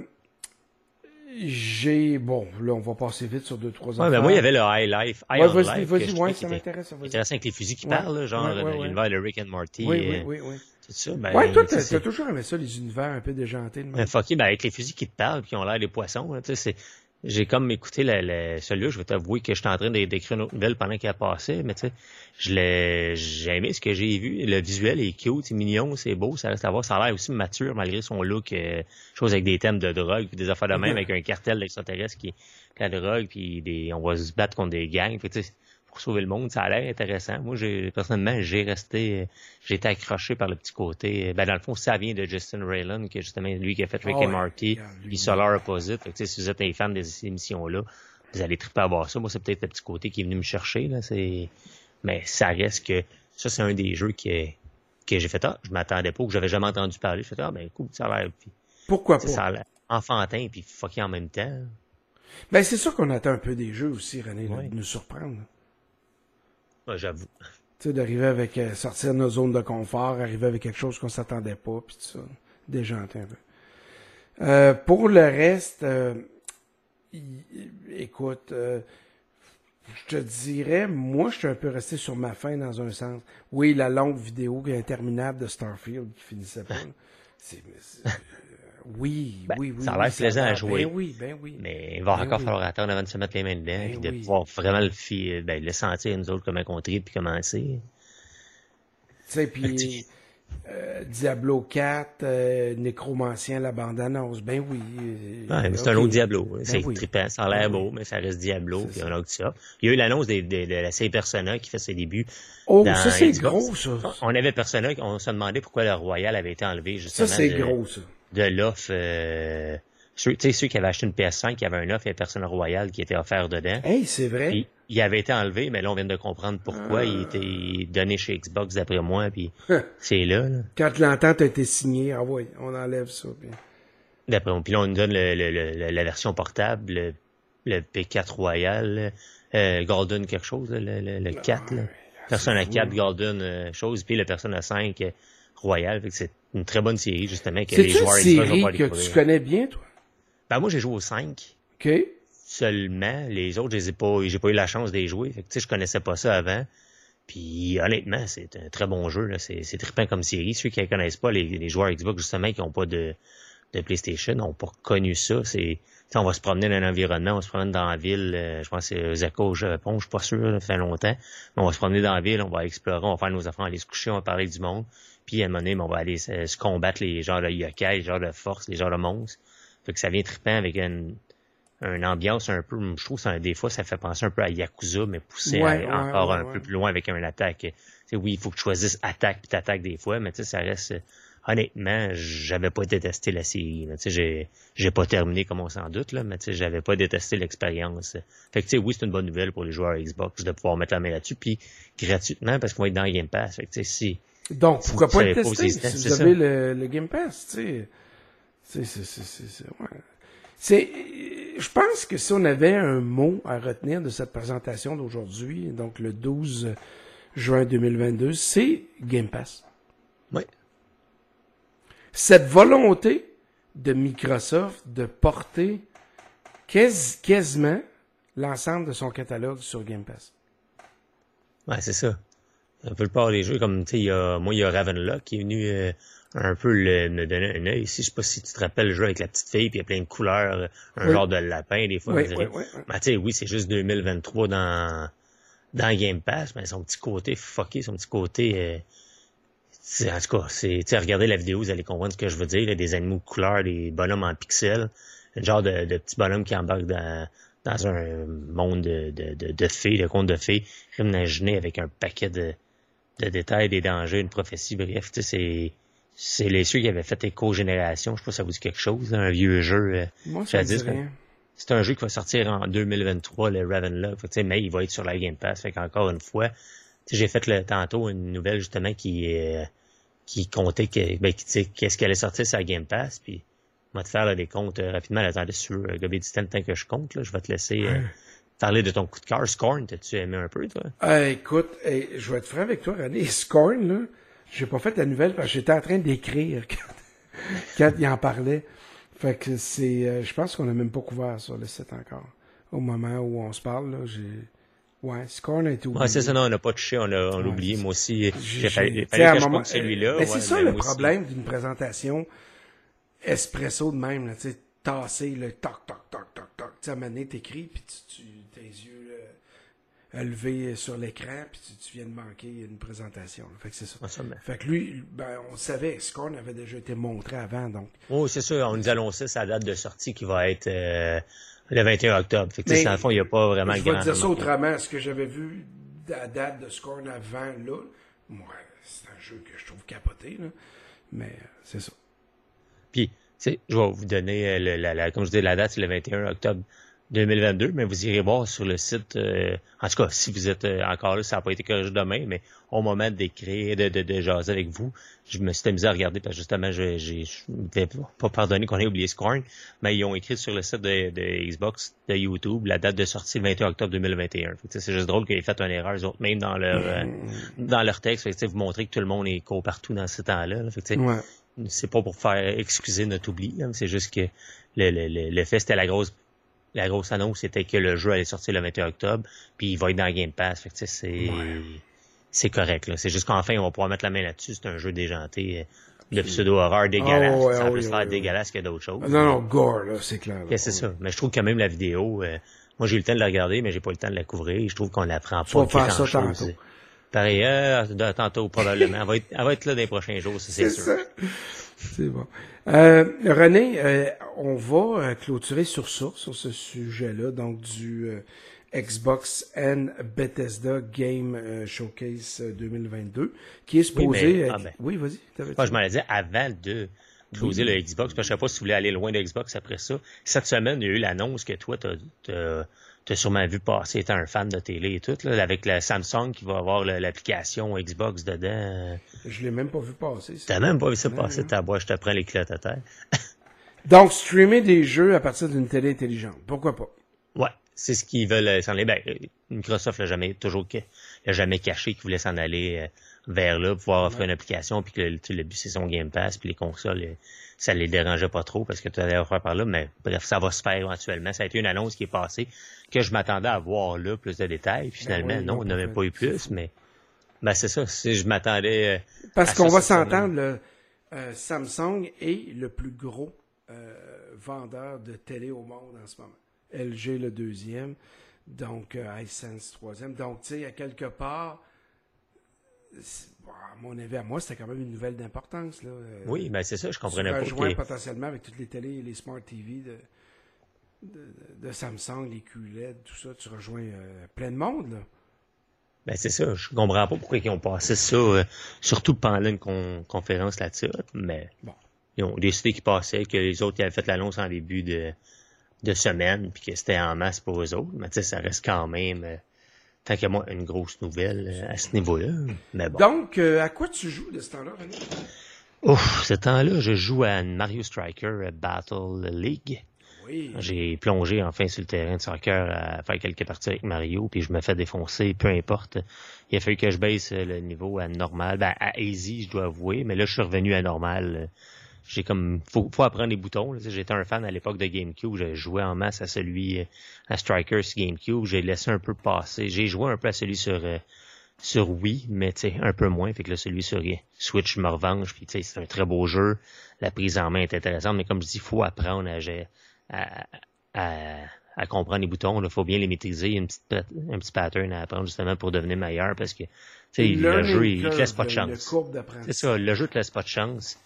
j'ai... Bon, là, on va passer vite sur deux, trois Ouais, ben moi, il y avait le High Life. High Ouais, vas-y, vas-y, ouais, ça m'intéresse. Intéressant avec les fusils qui Ouais, parlent, genre l'univers de Rick and Morty. Oui, et, oui, oui, oui. Tout ça. Ben, Ouais, toi, t'as toujours aimé ça, les univers un peu déjantés. Ben, fucké, ben, avec les fusils qui te parlent, puis qui ont l'air des poissons, sais, c'est, j'ai comme écouté le, le- celui-là, je vais t'avouer que j'étais en train d'é- d'écrire une autre nouvelle pendant qu'il a passé, mais tu sais, je l'ai, j'ai aimé ce que j'ai vu. Le visuel est cute, c'est mignon, c'est beau, ça reste à voir. Ça a l'air aussi mature malgré son look, euh, chose avec des thèmes de drogue, puis des affaires de même, avec un cartel d'extraterrestres qui est la drogue, puis des, on va se battre contre des gangs, puis tu sais, pour sauver le monde, ça a l'air intéressant. Moi, j'ai, personnellement, j'ai resté, j'ai été accroché par le petit côté. Ben, dans le fond, ça vient de Justin Raylan, qui est justement lui qui a fait Rick Ah and lui. puis Solar Opposite. Fait que, si vous êtes un fan de ces émissions-là, vous allez triper à voir ça. Moi, c'est peut-être le petit côté qui est venu me chercher, là. C'est, mais ça reste que, ça, c'est un des jeux que, que j'ai fait, ah, je m'attendais pas, que j'avais jamais entendu parler. Je fais, ah, ben, cool, ça a l'air, puis, Pourquoi pas? ça a l'air enfantin, puis fucké en même temps. Ben, c'est sûr qu'on attend un peu des jeux aussi, René, Ouais. de nous surprendre. Ouais, j'avoue. Tu sais, d'arriver avec, euh, sortir de nos zones de confort, arriver avec quelque chose qu'on s'attendait pas, puis tout ça. Déjanté un peu. Euh, pour le reste, euh, écoute, euh, je te dirais, moi, je suis un peu resté sur ma faim dans un sens. Oui, la longue vidéo interminable de Starfield qui finissait pas. [laughs] C'est, c'est- oui, Ben, oui, oui. ça a l'air oui, plaisant à jouer. Ben oui, ben oui. Mais il va Ben encore oui. falloir attendre avant de se mettre les mains dedans, puis de oui. pouvoir vraiment le, ben, sentir, nous autres, comment on tripe, puis commencer. Tu sais, puis euh, Diablo 4, euh, Nécromancien, la bande-annonce, ben oui. euh, Ouais, c'est un autre Diablo. C'est oui. trippant, ça a l'air beau, mais ça reste Diablo, C'est puis ça. Il y a eu l'annonce de la série Persona qui fait ses débuts. Oh, dans ça c'est gros, ça. On avait Persona, on se demandait pourquoi le Royal avait été enlevé, justement. Ça c'est gros, ça. De l'offre, euh, ceux, tu sais, ceux qui avaient acheté une PS5, qui avait un offre, il y avait Persona Royal qui était offert dedans. Hey, c'est vrai. Puis, il avait été enlevé, mais là, on vient de comprendre pourquoi Ah. il était donné chez Xbox, d'après moi, puis c'est là, là. Quand l'entente a été signée, ah ouais, on enlève ça. puis- D'après moi. Puis là, on nous donne le, le- le- la version portable, le, le P4 Royal, euh, Golden quelque chose, le, le, le 4, là. Persona Ah, fou. 4 Golden euh, chose, puis le Persona 5 euh, Royal. Fait que c'est une très bonne série, justement, que les une joueurs Xbox vont série pas que tu connais bien, toi? Ben, moi, j'ai joué au 5 OK? seulement. Les autres, je les ai pas, j'ai pas eu la chance de les jouer. Fait que, tu sais, je connaissais pas ça avant. Puis, honnêtement, c'est un très bon jeu, là. C'est, c'est trippant comme série. Ceux qui ne connaissent pas, les, les joueurs Xbox, justement, qui n'ont pas de, de PlayStation, n'ont pas connu ça. C'est, tu sais, on va se promener dans un environnement, on se promener dans la ville, euh, je pense que c'est Zako au Japon, je suis pas sûr, là, ça fait longtemps. Mais on va se promener dans la ville, on va explorer, on va faire nos affaires, on va aller se coucher, on va parler du monde. Puis, à un moment donné, on va aller se, se combattre les genres de yokai, les genres de force, les genres de monstres. Fait que ça vient trippant avec une, une ambiance un peu, je trouve que des fois, ça fait penser un peu à Yakuza, mais poussé à- Ouais, ouais, encore ouais, un peu plus loin avec une attaque. Tu sais, oui, il faut que tu choisisses attaque puis t'attaques des fois, mais tu sais, ça reste, euh, honnêtement, j'avais pas détesté la série. là. Tu sais, j'ai, j'ai pas terminé comme on s'en doute, là, mais tu sais, j'avais pas détesté l'expérience. Fait que tu sais, oui, c'est une bonne nouvelle pour les joueurs Xbox de pouvoir mettre la main là-dessus, puis gratuitement parce qu'on va être dans Game Pass. Fait que tu sais, si, Donc, pourquoi pas le tester si vous avez le, le Game Pass, tu sais. C'est, c'est, c'est, c'est, c'est, ouais. C'est, je pense que si on avait un mot à retenir de cette présentation d'aujourd'hui, donc le 12 juin 2022, c'est Game Pass. ouais. Cette volonté de Microsoft de porter quasi- quasiment l'ensemble de son catalogue sur Game Pass. Ouais, c'est ça. Un peu le part des jeux, comme, tu sais, il y a, moi, il y a Ravenlock qui est venu euh, un peu le, me donner un œil ici. Je sais pas si tu te rappelles le jeu avec la petite fille, puis il y a plein de couleurs, un genre de lapin, des fois. Oui, oui, Ben, tu sais, oui, c'est juste 2023 dans, dans Game Pass, mais son petit côté fucké, son petit côté... euh, en tout cas, c'est, regardez la vidéo, vous allez comprendre ce que je veux dire, là, des animaux de couleur, des bonhommes en pixels, un genre de, de petits bonhommes qui embarquent dans, dans un monde de, de, de, de fées, de contes de fées, imaginé avec un paquet de, de détails, des dangers, une prophétie, bref, tu sais, c'est, c'est les ceux qui avaient fait éco-génération, je sais pas si ça vous dit quelque chose, là, un vieux jeu, euh, Moi, ça c'est un jeu qui va sortir en 2023, le Ravenlock. Mais il va être sur la Game Pass. Fait qu'encore une fois, tu sais, j'ai fait le, tantôt une nouvelle justement qui euh, qui comptait que, ben, qui, tu sais, qu'est-ce qui allait sortir sur la Game Pass. Puis, va te faire là, des comptes euh, rapidement. Là, attendez sur euh, Distant, tant que je compte. Là, je vais te laisser euh, parler de ton coup de cœur. Scorn, t'as-tu aimé un peu, toi? Euh, écoute, hey, je vais être franc avec toi, René. Scorn, là, j'ai pas fait la nouvelle parce que j'étais en train d'écrire [laughs] quand, quand il en parlait. Fait que c'est, euh, je pense qu'on a même pas couvert sur le site encore. Au moment où on se parle, là, j'ai, ouais, Scorn a été oublié. Ouais, c'est ça, non, on n'a pas touché, on l'a Ouais, oublié. Moi aussi, J'ai- fallu, que je moment- compte celui-là. Mais c'est ouais, ça le problème d'une présentation espresso de même, là, tu sais, tasser le toc, toc, toc. Tu à un t'écris, puis tu, tu, tes yeux là, levés sur l'écran, puis tu, tu viens de manquer une présentation. là. Fait que c'est ça. Fait que lui, ben, on savait, Scorn avait déjà été montré avant, donc. Oh, c'est sûr, on nous annonçait sa date de sortie qui va être euh, le 21 octobre. Fait que, Mais dans le fond, il n'y a pas vraiment je vais dire ça autrement. Ce que j'avais vu à date de Scorn avant, là, moi, c'est un jeu que je trouve capoté, là. Mais c'est ça. Puis, je vais vous donner, euh, le- la, la- comme je dis, la date, c'est le 21 octobre 2022, mais vous irez voir sur le site, euh, en tout cas, si vous êtes euh, encore là, ça n'a pas été corrigé demain, mais au moment d'écrire, de, de, de jaser avec vous, je me suis amusé à regarder, parce que justement, je je ne vais pas pardonner qu'on ait oublié Scorn, mais ils ont écrit sur le site de, de Xbox, de YouTube, la date de sortie le 21 octobre 2021. Fait que, tu sais, C'est juste drôle qu'ils aient fait une erreur, eux autres, même dans leur, euh, dans leur texte. Fait que, vous montrez que tout le monde est co partout dans ce temps-là. là. Fait que, Ouais. C'est pas pour faire excuser notre oubli, mais c'est juste que le, le, le, le fait, c'était la grosse la grosse annonce, c'était que le jeu allait sortir le 21 octobre, puis il va être dans Game Pass. Fait que, c'est c'est correct. C'est juste qu'enfin, on va pouvoir mettre la main là-dessus. C'est un jeu déjanté euh, de pseudo-horreur dégueulasse. Oh, ouais, ça peut se faire dégueulasse que d'autres choses. Non, non, gore, là, c'est clair. c'est ça. Mais je trouve quand même la vidéo, euh, moi j'ai eu le temps de la regarder, mais j'ai pas eu le temps de la couvrir. Je trouve qu'on la prend Tu vas pas faire ça grand-chose. tantôt. Pareil, euh, de- tantôt probablement. Elle va, être, elle va être là dans les prochains jours, ça, c'est sûr. ça. C'est bon. Euh, René, euh, on va euh, clôturer sur ça, sur ce sujet-là, donc du euh, Xbox and Bethesda Game Showcase euh, 2022, qui est supposé... mais- être- ah ben. Oui, vas-y. Moi, je m'en dit avant de closer le Xbox, parce que je sais pas si vous voulez aller loin de Xbox après ça. Cette semaine, il y a eu l'annonce que toi, t'as, t'as, t'as sûrement vu passer, étant un fan de télé et tout, là, avec la Samsung qui va avoir l'application Xbox dedans. Je l'ai même pas vu passer. T'as même pas vu ça passer, ta boîte, je te prends les culottes à terre. [laughs] Donc, streamer des jeux à partir d'une télé intelligente. Pourquoi pas? Ouais, c'est ce qu'ils veulent euh, s'en aller. Ben, euh, Microsoft l'a jamais toujours l'a jamais caché qu'ils voulaient s'en aller euh, vers là, pouvoir offrir une application, puis que le, tu but c'est son Game Pass, puis les consoles, ça les dérangeait pas trop parce que tu allais offrir par là. Mais bref, ça va se faire éventuellement. Ça a été une annonce qui est passée que je m'attendais à voir là plus de détails. Puis finalement, Ben oui, non, on n'avait pas pas eu plus, mais ben c'est ça. Si je m'attendais. euh, Parce qu'on va s'entendre, le euh, Samsung est le plus gros euh, vendeur de télé au monde en ce moment. LG le deuxième, donc iSense troisième. Donc, tu sais, à quelque part, bon, à mon avis, à moi, c'était quand même une nouvelle d'importance. là. Oui, ben c'est ça, je comprenais pas. rejoins que- potentiellement avec toutes les télés et les Smart TV de, de, de Samsung, les QLED, tout ça. Tu rejoins euh, plein de monde, là. Ben c'est ça, je comprends pas pourquoi ils ont passé ça, euh, surtout pendant une con- conférence là-dessus, mais Bon. ils ont décidé qu'ils passaient, que les autres ils avaient fait l'annonce en début de, de semaine, puis que c'était en masse pour eux autres, mais tu sais, ça reste quand même, euh, tant qu'à moi, une grosse nouvelle à ce niveau-là, mais bon. Donc, à quoi tu joues de ce temps-là, René? Ouf, ce temps-là, je joue à Mario Striker Battle League. J'ai plongé enfin sur le terrain de soccer à faire quelques parties avec Mario, puis je me fais défoncer, peu importe. Il a fallu que je baisse le niveau à normal, ben à easy, je dois avouer, mais là je suis revenu à normal. J'ai comme faut, faut apprendre les boutons. J'étais un fan à l'époque de GameCube, je jouais en masse à celui à Striker sur GameCube, j'ai laissé un peu passer. J'ai joué un peu à celui sur euh, sur Wii, mais un peu moins. Fait que là, celui sur Switch, je me revanche. Puis c'est un très beau jeu. La prise en main est intéressante, mais comme je dis, il faut apprendre à, à, à, comprendre les boutons. Il faut bien les maîtriser. Il y a une petite, un petit pattern à apprendre justement pour devenir meilleur parce que le jeu, il, te laisse pas de chance. C'est ça, le jeu te laisse pas de chance.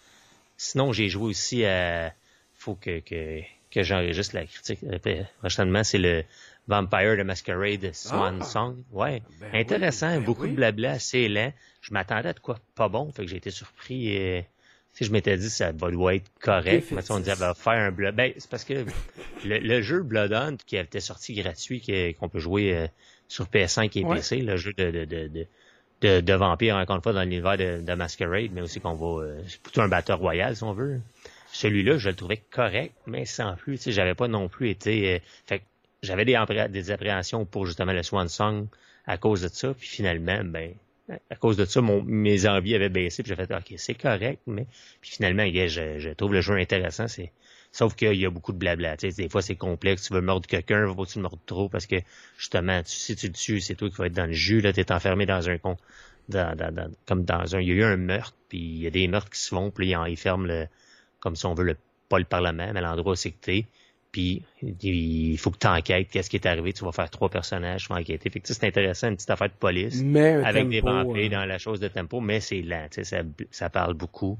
Sinon, j'ai joué aussi à... faut que, que, que j'enregistre la critique. Euh, prochainement, c'est le Vampire de Masquerade Swan ah! Song. Ouais. Ben Intéressant, ben beaucoup de blabla, assez lent. Je m'attendais à de quoi pas bon, fait que j'ai été surpris. Et, si je m'étais dit ça va être correct, mais on disait va faire un blood. Ben, c'est parce que le, jeu Blood Hunt qui était sorti gratuit, qu'on peut jouer euh, sur PS5 et PC, le jeu de, de, de, de, de vampire, encore une fois, dans l'univers de, de, Masquerade, mais aussi qu'on va... Euh, c'est plutôt un batteur royal, si on veut. Celui-là, je le trouvais correct, mais sans plus. Tu sais, j'avais pas non plus été... Euh, fait j'avais des, des appréhensions pour justement le Swan Song à cause de ça, puis finalement, ben à cause de ça, mon, mes envies avaient baissé, puis j'ai fait OK, c'est correct, mais puis finalement, je, je trouve le jeu intéressant, c'est Sauf qu'il y a beaucoup de blabla. Des fois, c'est complexe. Tu veux mordre quelqu'un, faut pas que tu mordes trop parce que, justement, tu, si tu le tues, c'est toi qui vas être dans le jus. Là, t'es enfermé dans un con, dans, dans, comme dans un. Il y a eu un meurtre, puis il y a des meurtres qui se font, puis ils, ferment le, comme si on veut le, pas le Parlement, mais l'endroit où c'est que t'es. Puis il faut que tu enquêtes qu'est-ce qui est arrivé. Tu vas faire trois personnages, tu vas enquêter. Fait que c'est intéressant, une petite affaire de police. avec des vampires dans la chose de tempo, mais c'est lent. Ça, ça parle beaucoup.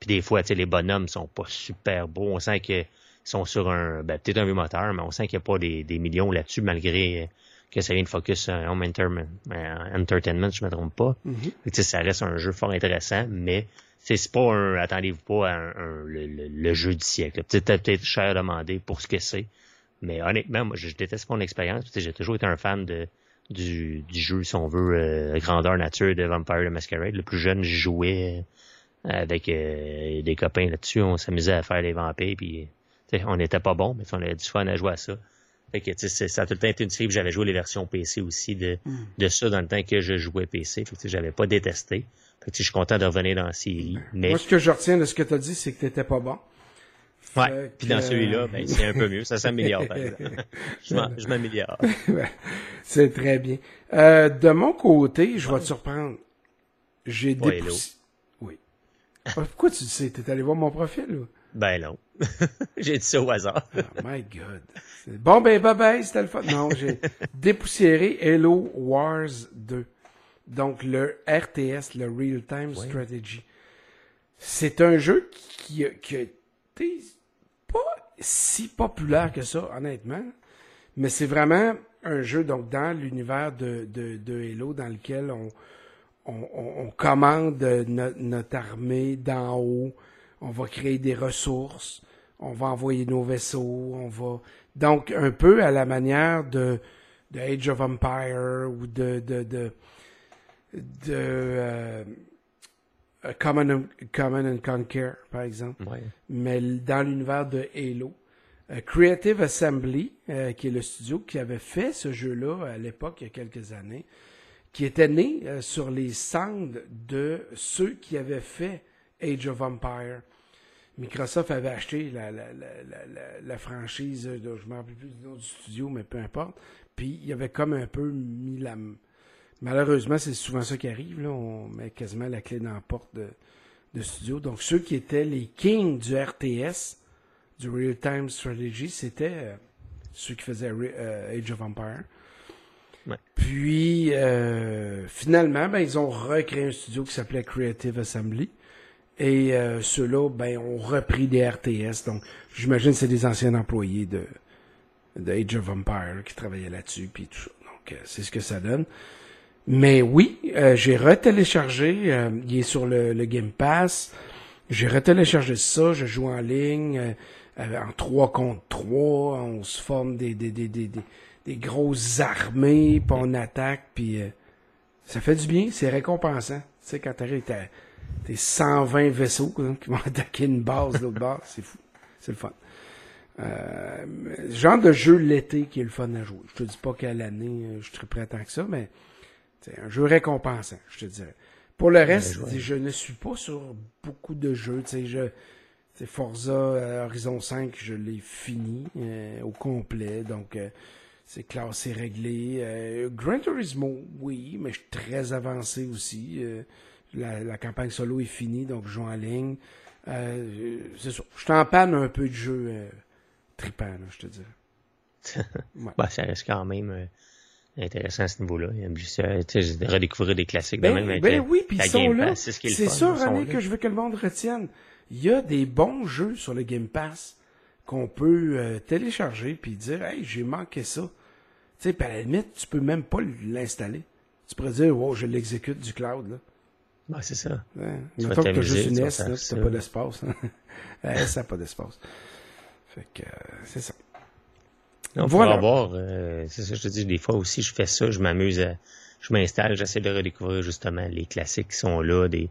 Puis des fois, les bonhommes sont pas super beaux. On sent qu'ils sont sur un, ben, peut-être un vieux moteur, mais on sent qu'il n'y a pas des, des millions là-dessus, malgré que ça vient de focus Home euh, Entertainment, je ne me trompe pas. Mm-hmm. Ça reste un jeu fort intéressant, mais c'est pas un, attendez-vous pas un, le, jeu du siècle. Peut-être cher à demander pour ce que c'est. Mais honnêtement, moi, je, déteste mon expérience. J'ai toujours été un fan de, du, du jeu, si on veut, euh, grandeur nature de Vampire the Masquerade. Le plus jeune, j'y jouais avec euh, des copains là-dessus. On s'amusait à faire les vampires, puis on n'était pas bon, mais on avait du fun à jouer à ça. Fait que, ça a tout le temps été une série. J'avais joué les versions PC aussi de, hmm. de ça dans le temps que je jouais PC. Fait que j'avais pas détesté. Fait que je suis content de revenir dans la série. Mais... Moi, ce que je retiens de ce que tu as dit, c'est que t'étais pas bon. Ouais. Puis dans celui-là, ben, c'est un peu mieux. Ça [laughs] s'améliore, je m'améliore. [laughs] c'est très bien. Euh, de mon côté, je vais te surprendre. J'ai dépoussé... Ah, pourquoi tu sais? T'es allé voir mon profil, ou? Ben non. [laughs] j'ai dit ça au hasard. oh my God. Bon, ben, bye bye, c'était le fun. Non, j'ai dépoussiéré Hello Wars 2. Donc, le RTS, le Real Time Strategy. C'est un jeu qui, qui a été pas si populaire que ça, honnêtement. Mais c'est vraiment un jeu, donc, dans l'univers de, de, de Halo, dans lequel on, on, commande notre armée d'en haut, on va créer des ressources, on va envoyer nos vaisseaux, on va donc un peu à la manière de, Age of Empire ou de de de, euh, Common, and Conquer par exemple, mais dans l'univers de Halo. Euh, Creative Assembly, euh, qui est le studio qui avait fait ce jeu-là à l'époque, il y a quelques années, qui était né euh, sur les cendres de ceux qui avaient fait Age of Empire. Microsoft avait acheté la, la, la, la, franchise, de, je ne me rappelle plus du nom du studio, mais peu importe. Puis il y avait comme un peu mis la... Malheureusement, c'est souvent ça qui arrive, là. on met quasiment la clé dans la porte de, de studio. Donc ceux qui étaient les kings du RTS, du Real Time Strategy, c'était euh, ceux qui faisaient euh, Age of Empire. Puis, euh, finalement, ben, ils ont recréé un studio qui s'appelait Creative Assembly. Et ceux-là, ben, ont repris des RTS. Donc, j'imagine que c'est des anciens employés de, de Age of Empire qui travaillaient là-dessus, puis tout ça. Donc, c'est ce que ça donne. Mais oui, j'ai retéléchargé. il est sur le, Game Pass. J'ai retéléchargé ça. Je joue en ligne en 3 contre 3. On se forme des, des, des, des des grosses armées, puis on attaque, puis euh, ça fait du bien, c'est récompensant. Tu sais, quand t'arrives, t'as tes 120 vaisseaux qui vont [laughs] attaquer une base de l'autre base, c'est fou. C'est le fun. Euh, genre de jeu l'été qui est le fun à jouer. Je te dis pas qu'à l'année, euh, je suis très prêt tant que ça, mais c'est un jeu récompensant, je te dirais. Pour le reste, je ne suis pas sur beaucoup de jeux. Tu sais, je, Forza Horizon 5, je l'ai fini au complet, donc c'est classé, réglé. Euh, Gran Turismo, oui, mais je suis très avancé aussi. Euh, la, campagne solo est finie, donc je joue en ligne. Euh, c'est ça. Je t'en panne un peu de jeu euh, tripant, je te dis. [laughs] bah, ça reste quand même intéressant à ce niveau-là. Tu sais, redécouvrir des classiques ben, de même. Ben oui, puis ils sont là. C'est ça, René, que je veux que le monde retienne. Il y a des bons jeux sur le Game Pass qu'on peut télécharger puis dire, hey, j'ai manqué ça. Tu sais, à la limite, tu peux même pas l'installer. Tu pourrais dire, wow, je l'exécute du cloud, là. Ben, c'est ça. Ouais. Mettons que tu as juste une S, là, tu pas d'espace. Hein. [laughs] ça n'a pas d'espace. Fait que, euh, c'est ça. On voilà. voir, euh, c'est ça, je te dis, des fois aussi, je fais ça, je m'amuse à, je m'installe, j'essaie de redécouvrir justement les classiques qui sont là, des,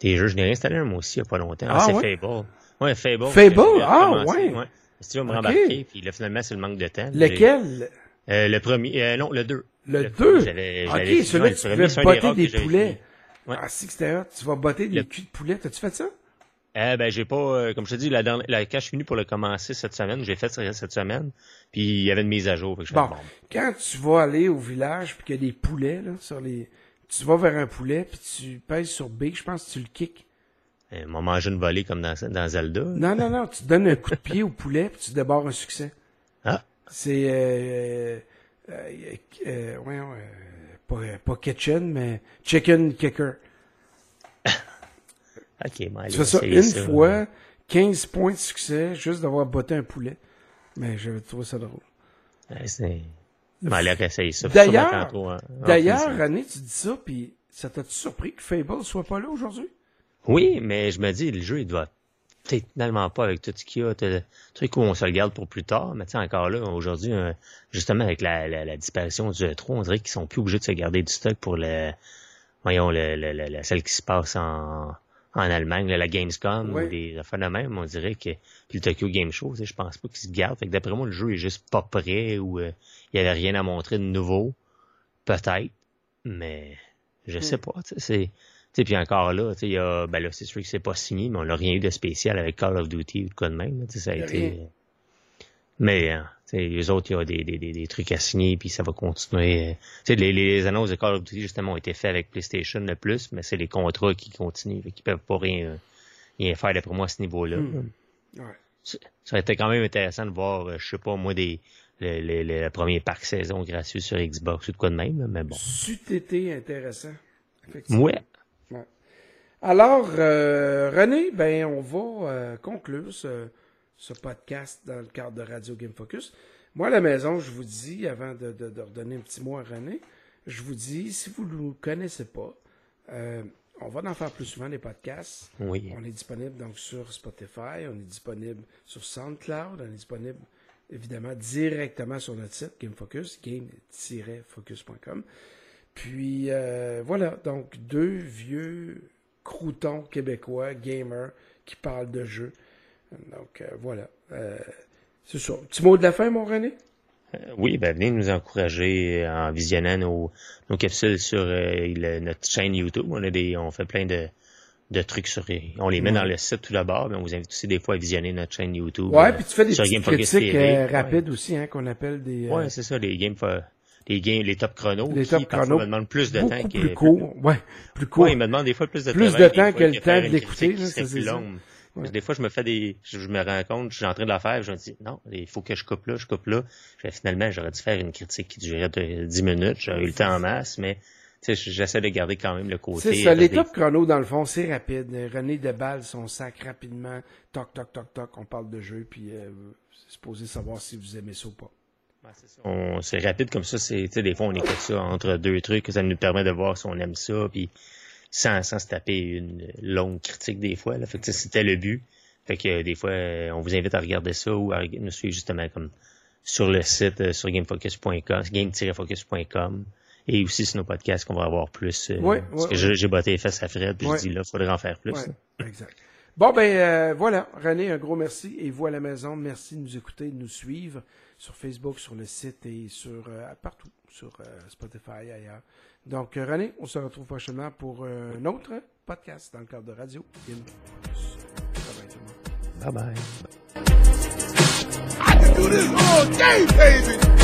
des jeux. Je n'ai installé un moi aussi il n'y a pas longtemps. Ah, c'est Fable. Ouais, Fable. Fable? Ah, ouais. ouais. Si tu vas me rembarquer, puis là, finalement, c'est le manque de temps. Lequel? Euh, le premier, euh, non, le 2. Le 2? Ok, celui-là, tu pouvais botter des poulets. Ouais. Ah, si, c'était Tu vas botter des culs de poulet. T'as-tu fait ça? Eh ben j'ai pas, euh, comme je te dis, la, la, quand je suis venu pour le commencer cette semaine, j'ai fait ça cette semaine, puis il y avait une mise à jour. bon, quand tu vas aller au village puis qu'il y a des poulets là sur les, tu vas vers un poulet puis tu pèses sur B, je pense que tu le kicks. Euh, m'a mangé une volée comme dans, dans Zelda. Non non non, tu donnes un coup de pied au poulet puis tu débarres un succès. Ah. C'est euh, euh, euh, ouais, ouais, pas, pas kitchen, mais chicken kicker. Ok, Tu fais ça une fois, 15 points de succès, juste d'avoir botté un poulet. Mais j'avais trouvé ça drôle. Ouais, c'est... ça. D'ailleurs, d'ailleurs, René, tu dis ça, puis ça t'a-tu surpris que Fable soit pas là aujourd'hui? Oui, mais je me dis, le jeu, il doit peut-être finalement pas avec tout ce qu'il y a. Truc où on se le garde pour plus tard. Mais tu sais, encore là, aujourd'hui, euh, justement, avec la, la, disparition du E3, on dirait qu'ils sont plus obligés de se garder du stock pour le, voyons, le, le, celle qui se passe en, en Allemagne, la Gamescom ou des affaires de même. On dirait que, puis le Tokyo Game Show, je pense pas qu'ils se gardent. Fait que d'après moi, le jeu est juste pas prêt ou euh, il y avait rien à montrer de nouveau. Peut-être. Mais, je sais hmm. pas, c'est, puis encore là, il y a, ben là, c'est sûr que c'est pas signé, mais on n'a rien eu de spécial avec Call of Duty ou de quoi de même. ça a été. Mais hein, les autres, il y a des, des, des, trucs à signer, puis ça va continuer. Les, les, les annonces de Call of Duty, justement, ont été faites avec PlayStation le plus, mais c'est les contrats qui continuent, qui peuvent pas rien, rien faire d'après moi à ce niveau-là. Hmm. Ça, aurait été quand même intéressant de voir, euh, je sais pas, moi, des le, le, le, premier parc saison gratuit sur Xbox ou de quoi de même, mais bon. C'eût été intéressant. Ouais. Alors, euh, René, ben, on va euh, conclure ce, ce, podcast dans le cadre de Radio Game Focus. Moi, à la maison, je vous dis, avant de, de, de redonner un petit mot à René, je vous dis, si vous ne nous connaissez pas, euh, on va en faire plus souvent des podcasts. Oui. On est disponible donc sur Spotify, on est disponible sur SoundCloud, on est disponible évidemment directement sur notre site Game Focus, game-focus.com. Puis voilà, donc deux vieux crouton québécois, gamer, qui parle de jeux. Donc, euh, voilà. Euh, c'est ça. Petit mot de la fin, mon René? Euh, oui, ben venez nous encourager en visionnant nos, nos capsules sur notre chaîne YouTube. On a des, on fait plein de, de trucs sur, on les met dans le site tout d'abord, mais on vous invite aussi des fois à visionner notre chaîne YouTube. Ouais, puis tu fais des petites critiques rapides aussi, hein, qu'on appelle des. Ouais, c'est ça, les Game les top chronos. Les top chronos. me demandent plus de temps. Plus que... court, ouais, plus court. Ouais, ils me demandent des fois plus de plus temps. Plus de temps que le temps d'écouter, c'est plus Des fois, je me fais des, je me rends compte, je suis en train de la faire, je me dis, non, il faut que je coupe là, je coupe là. Finalement, j'aurais dû faire une critique qui durait 10 minutes, j'aurais eu le temps en masse, mais, j'essaie de garder quand même le côté. C'est ça, les top chronos, dans le fond, c'est rapide. René Deballe, son sac rapidement, toc, toc, toc, toc, on parle de jeu, puis euh, c'est supposé savoir si vous aimez ça ou pas. C'est rapide comme ça, c'est des fois on écoute ça entre deux trucs, ça nous permet de voir si on aime ça, puis sans, sans se taper une longue critique des fois. Là. Fait que c'était le but. Fait que des fois, on vous invite à regarder ça ou à nous suivre justement comme sur le site euh, sur gamefocus.com, game-focus.com et aussi sur nos podcasts qu'on va avoir plus. Euh, parce que j'ai botté les fesses à Fred, puis je dis là, il faudrait en faire plus. exact. Bon ben euh, voilà, René, un gros merci et vous à la maison, merci de nous écouter, de nous suivre sur Facebook, sur le site et sur euh, partout, sur euh, Spotify ailleurs. Donc, euh, René, on se retrouve prochainement pour un autre podcast dans le cadre de Radio Bye bye. I can